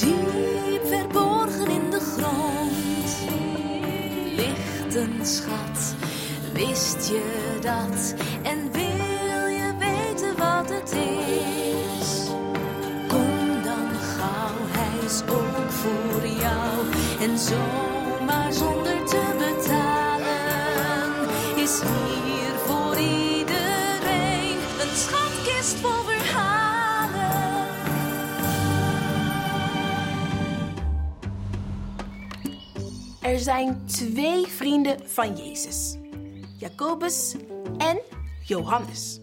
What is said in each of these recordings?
Diep verborgen in de grond ligt een schat. Wist je dat? En wil je weten wat het is? Kom dan gauw, hij is ook voor jou. En zomaar zonder te betalen is hier Er zijn twee vrienden van Jezus: Jacobus en Johannes.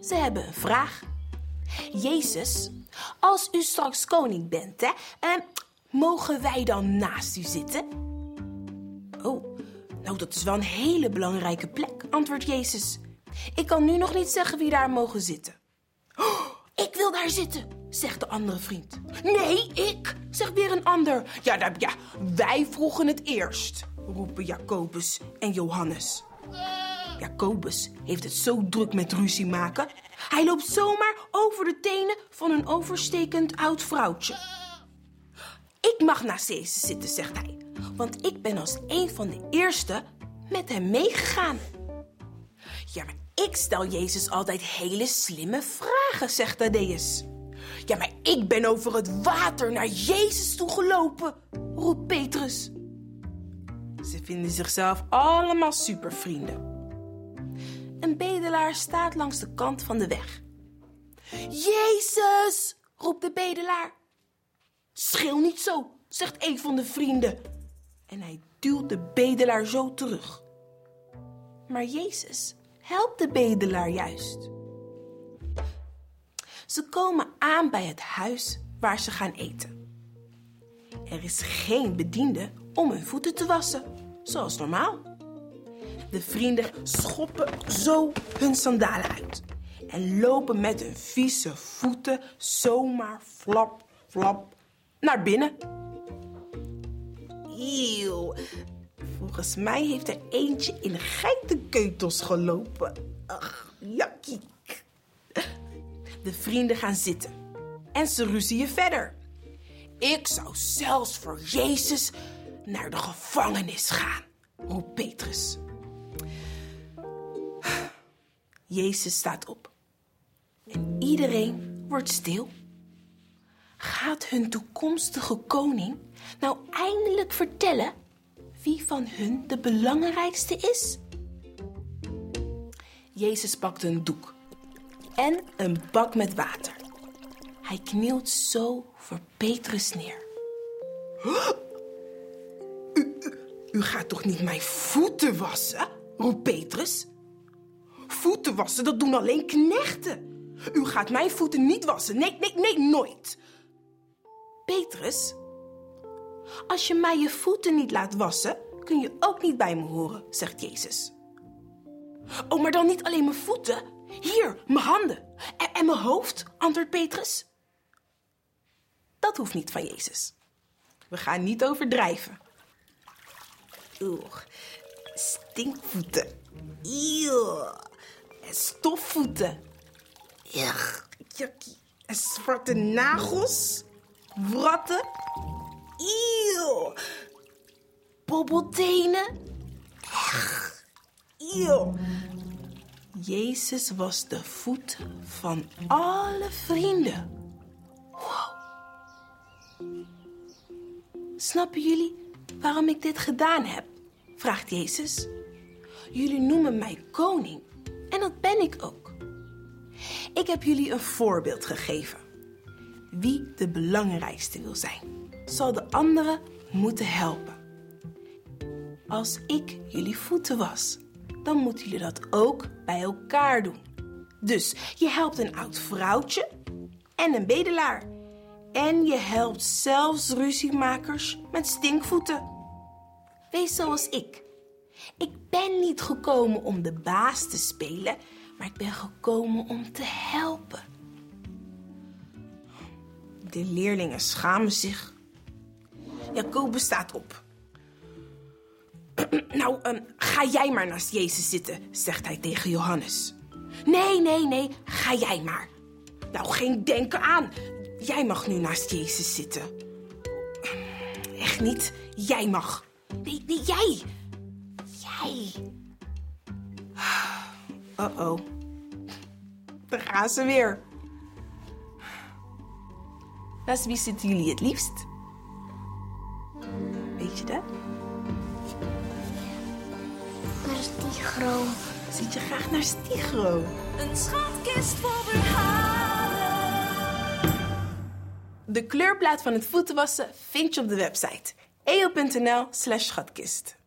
Ze hebben een vraag. Jezus, als u straks koning bent, hè, eh, mogen wij dan naast u zitten? Oh, nou dat is wel een hele belangrijke plek, antwoordt Jezus. Ik kan nu nog niet zeggen wie daar mogen zitten. Oh, ik wil daar zitten, zegt de andere vriend. Nee, ik, zegt weer een ander. Ja, nou, ja, wij vroegen het eerst, roepen Jacobus en Johannes. Jacobus heeft het zo druk met ruzie maken. Hij loopt zomaar over de tenen van een overstekend oud vrouwtje. Ik mag naast Jezus zitten, zegt hij. Want ik ben als een van de eerste met hem meegegaan. Ja, maar ik stel Jezus altijd hele slimme vragen, zegt Thaddeus. Ja, maar ik ben over het water naar Jezus toe gelopen, roept Petrus. Ze vinden zichzelf allemaal supervrienden. Een bedelaar staat langs de kant van de weg. Jezus, roept de bedelaar. Schreeuw niet zo, zegt een van de vrienden. En hij duwt de bedelaar zo terug. Maar Jezus helpt de bedelaar juist. Ze komen aan bij het huis waar ze gaan eten. Er is geen bediende om hun voeten te wassen, zoals normaal. De vrienden schoppen zo hun sandalen uit en lopen met hun vieze voeten zomaar flap, flap naar binnen. Eeuw, volgens mij heeft er eentje in geitenkeutels gelopen. Ach. De vrienden gaan zitten en ze ruzien verder. Ik zou zelfs voor Jezus naar de gevangenis gaan, roept Petrus. Jezus staat op en iedereen wordt stil. Gaat hun toekomstige koning nou eindelijk vertellen wie van hun de belangrijkste is? Jezus pakt een doek en een bak met water. Hij knielt zo voor Petrus neer. U, u, u gaat toch niet mijn voeten wassen? roept Petrus. Voeten wassen, dat doen alleen knechten. U gaat mijn voeten niet wassen. Nee, nee, nee, nooit. Petrus, als je mij je voeten niet laat wassen, kun je ook niet bij me horen, zegt Jezus. Oh, maar dan niet alleen mijn voeten. Hier, mijn handen. En, en mijn hoofd, antwoordt Petrus. Dat hoeft niet van Jezus. We gaan niet overdrijven. Oeh, stinkvoeten. Eeuw. En stofvoeten. En zwarte nagels. Wratten. Eeuw. Bobbeltenen. Eeuw. Jezus was de voeten van alle vrienden. Wow. Snappen jullie waarom ik dit gedaan heb? vraagt Jezus. Jullie noemen mij koning en dat ben ik ook. Ik heb jullie een voorbeeld gegeven. Wie de belangrijkste wil zijn, zal de anderen moeten helpen. Als ik jullie voeten was, dan moeten jullie dat ook bij elkaar doen. Dus je helpt een oud vrouwtje en een bedelaar. En je helpt zelfs ruziemakers met stinkvoeten. Wees zoals ik. Ik ben niet gekomen om de baas te spelen, maar ik ben gekomen om te helpen. De leerlingen schamen zich. Jacobus staat op. Nou, ehm, ga jij maar naast Jezus zitten, zegt hij tegen Johannes. Nee, nee, nee, ga jij maar. Nou, geen denken aan. Jij mag nu naast Jezus zitten. echt niet. Jij mag. Nee, nee, jij. Jij. Uh-oh. Daar gaan ze weer. Naast wie zitten jullie het liefst? Weet je dat? Stigro. Zit je graag naar Stigro? Een schatkist vol verhalen. De kleurplaat van het voetenwassen vind je op de website eo.nl slash schatkist.